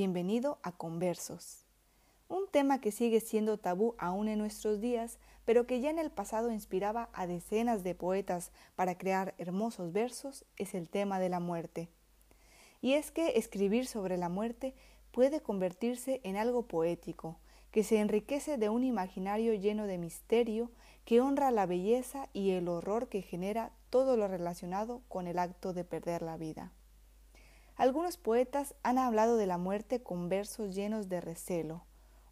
bienvenido a Conversos. Un tema que sigue siendo tabú aún en nuestros días, pero que ya en el pasado inspiraba a decenas de poetas para crear hermosos versos, es el tema de la muerte. Y es que escribir sobre la muerte puede convertirse en algo poético, que se enriquece de un imaginario lleno de misterio, que honra la belleza y el horror que genera todo lo relacionado con el acto de perder la vida. Algunos poetas han hablado de la muerte con versos llenos de recelo,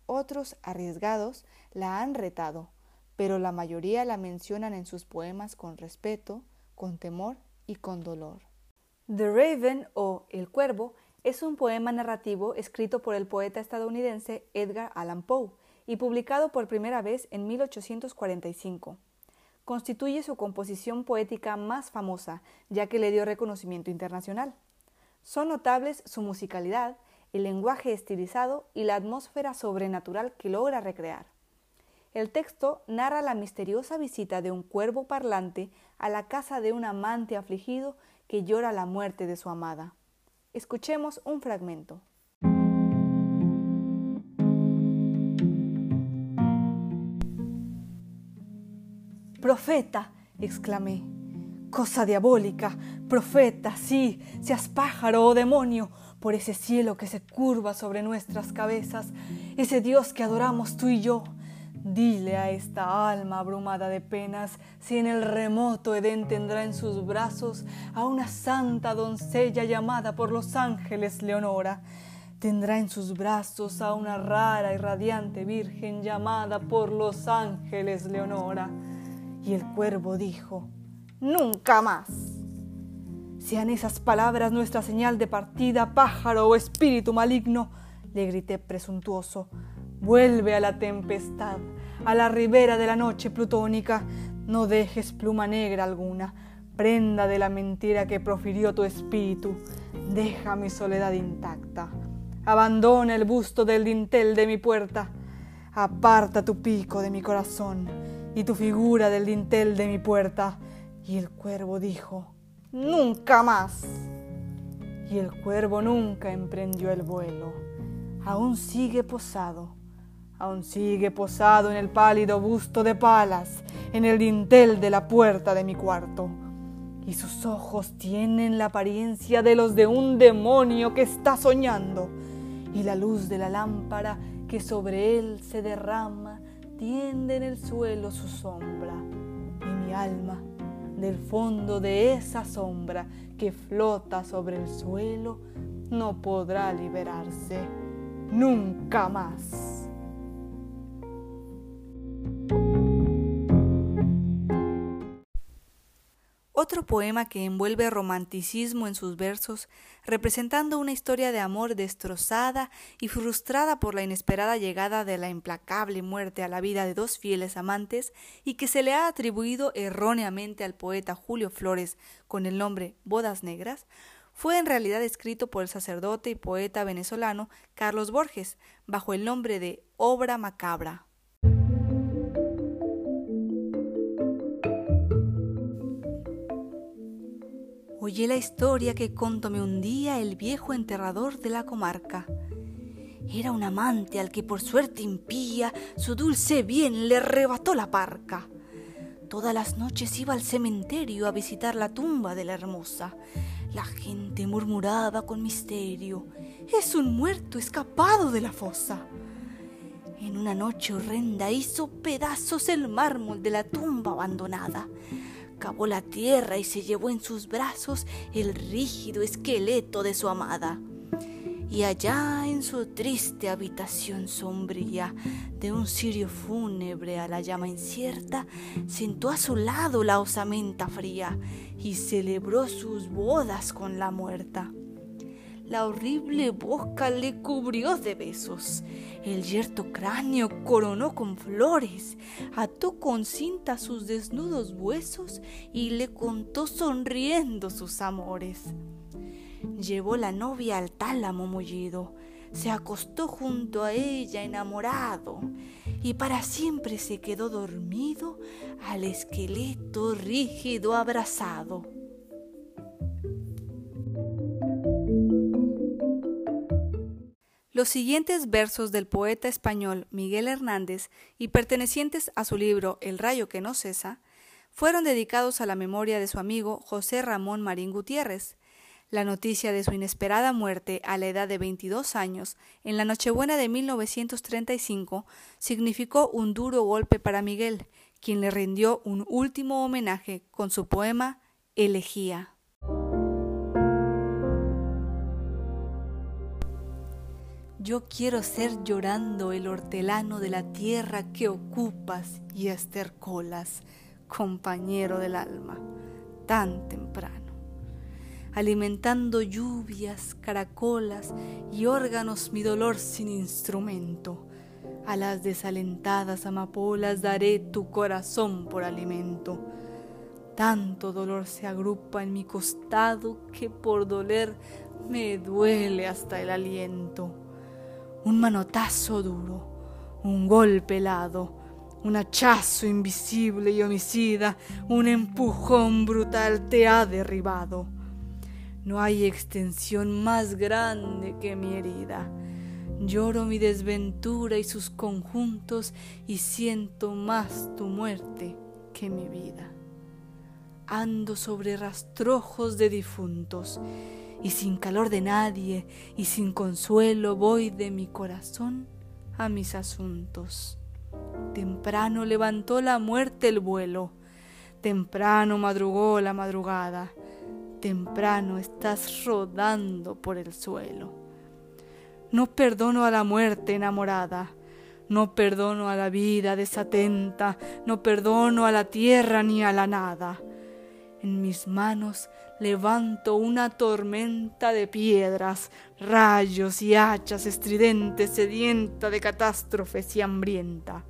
otros, arriesgados, la han retado, pero la mayoría la mencionan en sus poemas con respeto, con temor y con dolor. The Raven o El Cuervo es un poema narrativo escrito por el poeta estadounidense Edgar Allan Poe y publicado por primera vez en 1845. Constituye su composición poética más famosa, ya que le dio reconocimiento internacional. Son notables su musicalidad, el lenguaje estilizado y la atmósfera sobrenatural que logra recrear. El texto narra la misteriosa visita de un cuervo parlante a la casa de un amante afligido que llora la muerte de su amada. Escuchemos un fragmento. Profeta, exclamé. Cosa diabólica, profeta, sí, seas pájaro o demonio, por ese cielo que se curva sobre nuestras cabezas, ese Dios que adoramos tú y yo. Dile a esta alma abrumada de penas si en el remoto Edén tendrá en sus brazos a una santa doncella llamada por los ángeles Leonora. Tendrá en sus brazos a una rara y radiante virgen llamada por los ángeles Leonora. Y el cuervo dijo, Nunca más. Sean esas palabras nuestra señal de partida, pájaro o espíritu maligno, le grité presuntuoso. Vuelve a la tempestad, a la ribera de la noche plutónica. No dejes pluma negra alguna, prenda de la mentira que profirió tu espíritu. Deja mi soledad intacta. Abandona el busto del dintel de mi puerta. Aparta tu pico de mi corazón y tu figura del dintel de mi puerta. Y el cuervo dijo, nunca más. Y el cuervo nunca emprendió el vuelo. Aún sigue posado, aún sigue posado en el pálido busto de palas, en el dintel de la puerta de mi cuarto. Y sus ojos tienen la apariencia de los de un demonio que está soñando. Y la luz de la lámpara que sobre él se derrama tiende en el suelo su sombra. Y mi alma del fondo de esa sombra que flota sobre el suelo, no podrá liberarse nunca más. Otro poema que envuelve romanticismo en sus versos, representando una historia de amor destrozada y frustrada por la inesperada llegada de la implacable muerte a la vida de dos fieles amantes y que se le ha atribuido erróneamente al poeta Julio Flores con el nombre Bodas Negras, fue en realidad escrito por el sacerdote y poeta venezolano Carlos Borges, bajo el nombre de Obra Macabra. Oye la historia que contóme un día el viejo enterrador de la comarca. Era un amante al que por suerte impía su dulce bien le arrebató la parca. Todas las noches iba al cementerio a visitar la tumba de la hermosa. La gente murmuraba con misterio, es un muerto escapado de la fosa. En una noche horrenda hizo pedazos el mármol de la tumba abandonada cavó la tierra y se llevó en sus brazos el rígido esqueleto de su amada. Y allá en su triste habitación sombría de un cirio fúnebre a la llama incierta, sentó a su lado la osamenta fría y celebró sus bodas con la muerta. La horrible boca le cubrió de besos, el yerto cráneo coronó con flores, ató con cinta sus desnudos huesos y le contó sonriendo sus amores. Llevó la novia al tálamo mullido, se acostó junto a ella enamorado y para siempre se quedó dormido al esqueleto rígido abrazado. Los siguientes versos del poeta español Miguel Hernández y pertenecientes a su libro El rayo que no cesa, fueron dedicados a la memoria de su amigo José Ramón Marín Gutiérrez. La noticia de su inesperada muerte a la edad de 22 años, en la Nochebuena de 1935, significó un duro golpe para Miguel, quien le rindió un último homenaje con su poema Elegía. Yo quiero ser llorando el hortelano de la tierra que ocupas y estercolas, compañero del alma, tan temprano, alimentando lluvias, caracolas y órganos mi dolor sin instrumento. A las desalentadas amapolas daré tu corazón por alimento. Tanto dolor se agrupa en mi costado que por doler me duele hasta el aliento un manotazo duro, un golpe helado, un hachazo invisible y homicida, un empujón brutal te ha derribado. No hay extensión más grande que mi herida. Lloro mi desventura y sus conjuntos y siento más tu muerte que mi vida. Ando sobre rastrojos de difuntos y sin calor de nadie y sin consuelo voy de mi corazón a mis asuntos. Temprano levantó la muerte el vuelo, temprano madrugó la madrugada, temprano estás rodando por el suelo. No perdono a la muerte enamorada, no perdono a la vida desatenta, no perdono a la tierra ni a la nada. En mis manos levanto una tormenta de piedras, rayos y hachas estridentes, sedienta de catástrofes y hambrienta.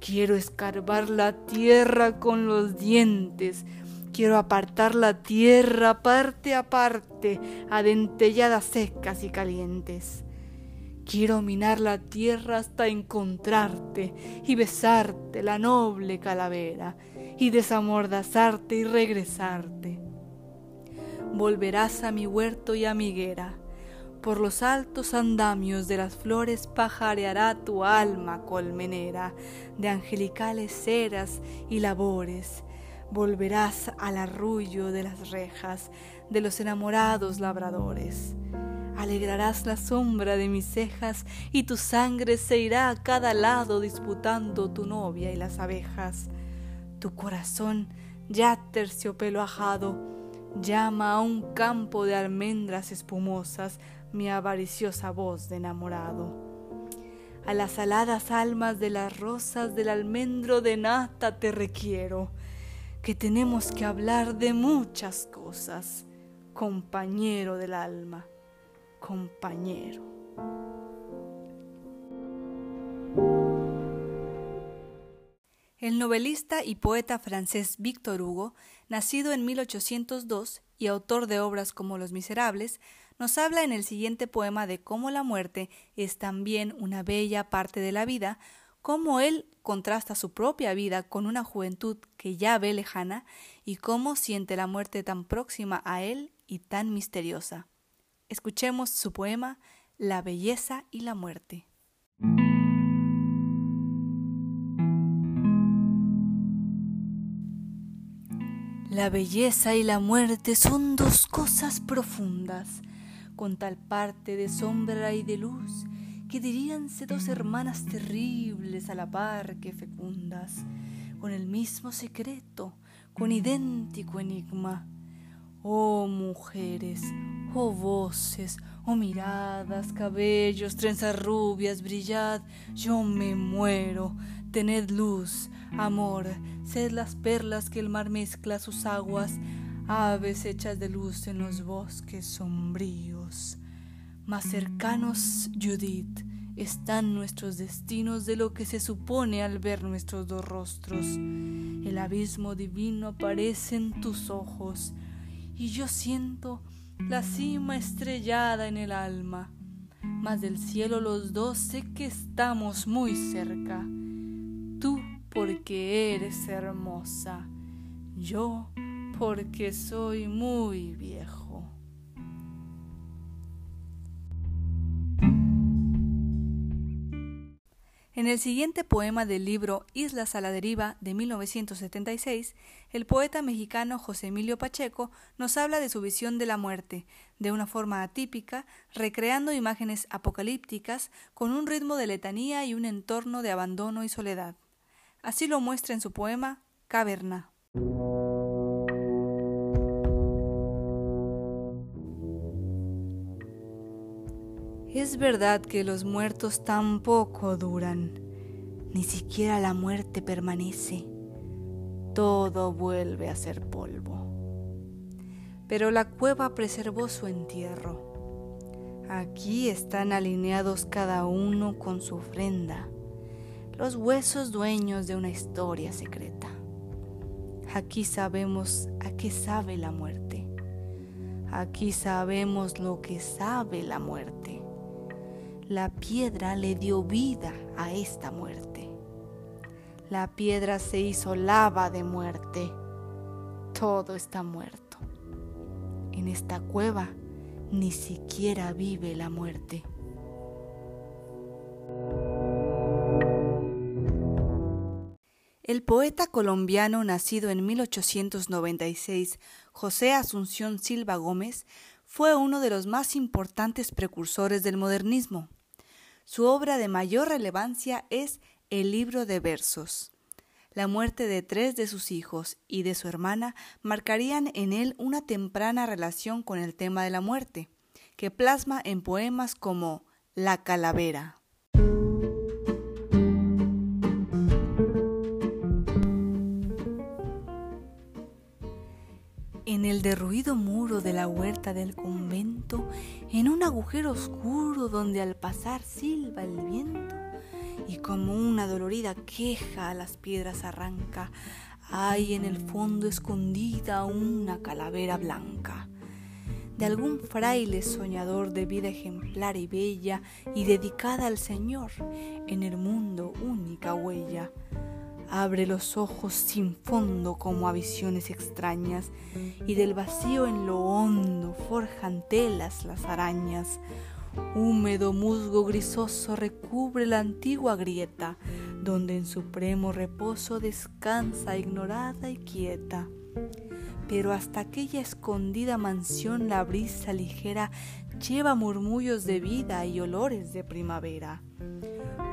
Quiero escarbar la tierra con los dientes, quiero apartar la tierra parte a parte, a dentelladas secas y calientes. Quiero minar la tierra hasta encontrarte y besarte la noble calavera y desamordazarte y regresarte. Volverás a mi huerto y a mi higuera. Por los altos andamios de las flores pajareará tu alma colmenera de angelicales ceras y labores. Volverás al arrullo de las rejas de los enamorados labradores alegrarás la sombra de mis cejas y tu sangre se irá a cada lado disputando tu novia y las abejas. Tu corazón, ya terciopelo ajado, llama a un campo de almendras espumosas mi avariciosa voz de enamorado. A las aladas almas de las rosas del almendro de nata te requiero, que tenemos que hablar de muchas cosas, compañero del alma compañero. El novelista y poeta francés Victor Hugo, nacido en 1802 y autor de obras como Los Miserables, nos habla en el siguiente poema de cómo la muerte es también una bella parte de la vida, cómo él contrasta su propia vida con una juventud que ya ve lejana y cómo siente la muerte tan próxima a él y tan misteriosa. Escuchemos su poema La belleza y la muerte. La belleza y la muerte son dos cosas profundas, con tal parte de sombra y de luz, que diríanse dos hermanas terribles a la par que fecundas, con el mismo secreto, con idéntico enigma. Oh mujeres, oh voces, oh miradas, cabellos, trenzas rubias, brillad, yo me muero. Tened luz, amor, sed las perlas que el mar mezcla sus aguas, aves hechas de luz en los bosques sombríos. Más cercanos, Judith, están nuestros destinos de lo que se supone al ver nuestros dos rostros. El abismo divino aparece en tus ojos, y yo siento la cima estrellada en el alma. Mas del cielo los dos sé que estamos muy cerca. Tú porque eres hermosa, yo porque soy muy viejo. En el siguiente poema del libro Islas a la deriva de 1976, el poeta mexicano José Emilio Pacheco nos habla de su visión de la muerte, de una forma atípica, recreando imágenes apocalípticas con un ritmo de letanía y un entorno de abandono y soledad. Así lo muestra en su poema Caverna. Es verdad que los muertos tampoco duran, ni siquiera la muerte permanece. Todo vuelve a ser polvo. Pero la cueva preservó su entierro. Aquí están alineados cada uno con su ofrenda, los huesos dueños de una historia secreta. Aquí sabemos a qué sabe la muerte. Aquí sabemos lo que sabe la muerte la piedra le dio vida a esta muerte. La piedra se hizo lava de muerte. Todo está muerto. En esta cueva ni siquiera vive la muerte. El poeta colombiano nacido en 1896, José Asunción Silva Gómez, fue uno de los más importantes precursores del modernismo. Su obra de mayor relevancia es el libro de versos. La muerte de tres de sus hijos y de su hermana marcarían en él una temprana relación con el tema de la muerte, que plasma en poemas como La calavera. En el derruido muro de la huerta del convento, en un agujero oscuro donde al pasar silba el viento, y como una dolorida queja a las piedras arranca, hay en el fondo escondida una calavera blanca. De algún fraile soñador de vida ejemplar y bella y dedicada al Señor, en el mundo única huella Abre los ojos sin fondo como a visiones extrañas, y del vacío en lo hondo forjan telas las arañas. Húmedo musgo grisoso recubre la antigua grieta, donde en supremo reposo descansa ignorada y quieta. Pero hasta aquella escondida mansión la brisa ligera lleva murmullos de vida y olores de primavera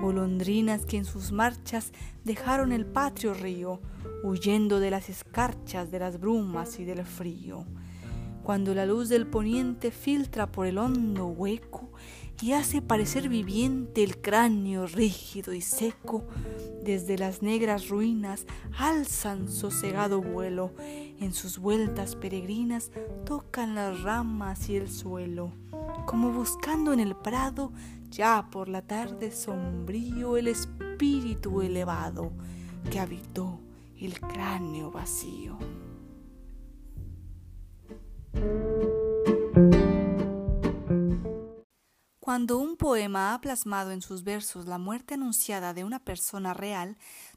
golondrinas que en sus marchas dejaron el patrio río, huyendo de las escarchas, de las brumas y del frío. Cuando la luz del poniente filtra por el hondo hueco y hace parecer viviente el cráneo rígido y seco, desde las negras ruinas alzan sosegado vuelo, en sus vueltas peregrinas tocan las ramas y el suelo, como buscando en el prado ya por la tarde sombrío el espíritu elevado que habitó el cráneo vacío. Cuando un poema ha plasmado en sus versos la muerte anunciada de una persona real,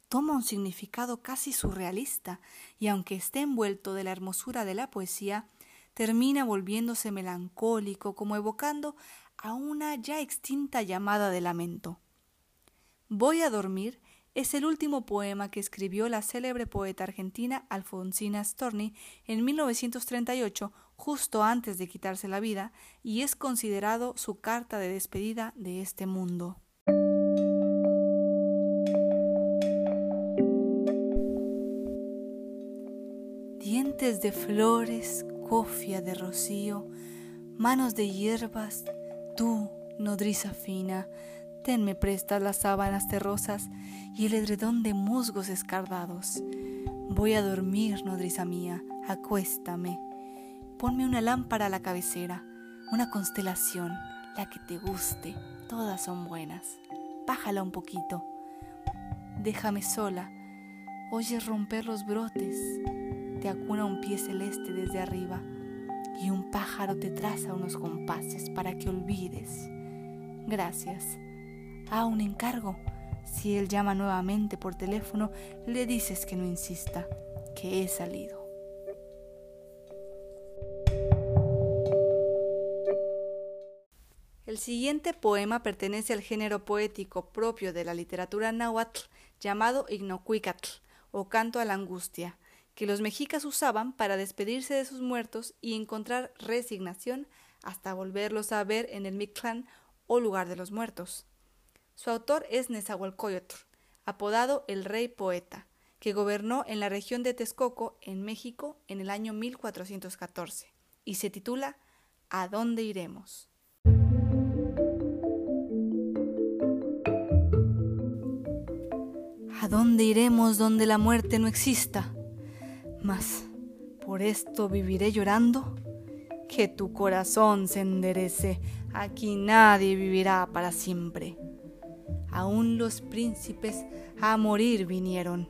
toma un significado casi surrealista, y aunque esté envuelto de la hermosura de la poesía, termina volviéndose melancólico, como evocando a una ya extinta llamada de lamento. Voy a dormir es el último poema que escribió la célebre poeta argentina Alfonsina Storni en 1938, justo antes de quitarse la vida, y es considerado su carta de despedida de este mundo. Dientes de flores, cofia de rocío, manos de hierbas, Tú, nodriza fina, tenme prestas las sábanas terrosas y el edredón de musgos escardados. Voy a dormir, nodriza mía, acuéstame. Ponme una lámpara a la cabecera, una constelación, la que te guste, todas son buenas. Bájala un poquito. Déjame sola. Oyes romper los brotes. Te acuna un pie celeste desde arriba y un pájaro te traza unos compases para que olvides. Gracias. Ah, un encargo. Si él llama nuevamente por teléfono, le dices que no insista, que he salido. El siguiente poema pertenece al género poético propio de la literatura náhuatl llamado Ignocuicatl o canto a la angustia, que los mexicas usaban para despedirse de sus muertos y encontrar resignación hasta volverlos a ver en el Mictlán o lugar de los muertos. Su autor es Nezahualcóyotl, apodado el Rey Poeta, que gobernó en la región de Texcoco, en México, en el año 1414, y se titula ¿A dónde iremos? Dónde iremos donde la muerte no exista? Mas, ¿por esto viviré llorando? Que tu corazón se enderece, aquí nadie vivirá para siempre. Aún los príncipes a morir vinieron,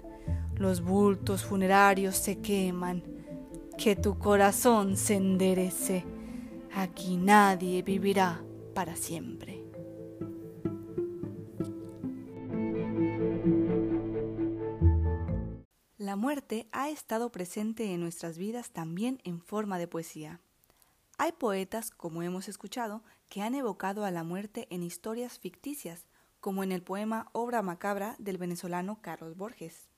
los bultos funerarios se queman, que tu corazón se enderece, aquí nadie vivirá para siempre. La muerte ha estado presente en nuestras vidas también en forma de poesía. Hay poetas, como hemos escuchado, que han evocado a la muerte en historias ficticias, como en el poema Obra Macabra del venezolano Carlos Borges.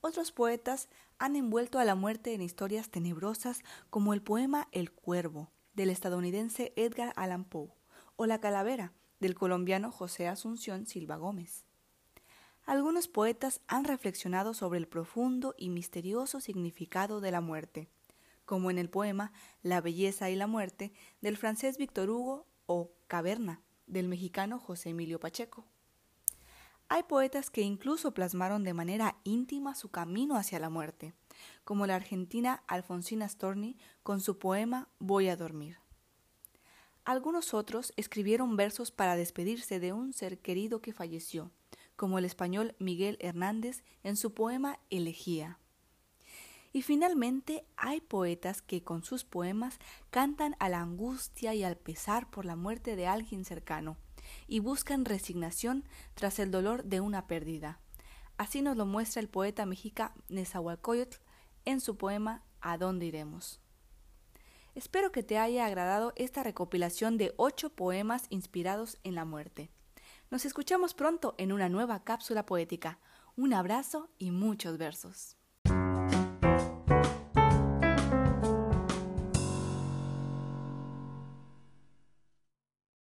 Otros poetas han envuelto a la muerte en historias tenebrosas como el poema El Cuervo del estadounidense Edgar Allan Poe o La Calavera del colombiano José Asunción Silva Gómez. Algunos poetas han reflexionado sobre el profundo y misterioso significado de la muerte, como en el poema La belleza y la muerte del francés Víctor Hugo o Caverna del mexicano José Emilio Pacheco. Hay poetas que incluso plasmaron de manera íntima su camino hacia la muerte, como la argentina Alfonsina Storni con su poema Voy a dormir. Algunos otros escribieron versos para despedirse de un ser querido que falleció, como el español Miguel Hernández en su poema Elegía. Y finalmente hay poetas que con sus poemas cantan a la angustia y al pesar por la muerte de alguien cercano, y buscan resignación tras el dolor de una pérdida. Así nos lo muestra el poeta mexica Nezahualcóyotl en su poema ¿A dónde iremos? Espero que te haya agradado esta recopilación de ocho poemas inspirados en la muerte. Nos escuchamos pronto en una nueva cápsula poética. Un abrazo y muchos versos.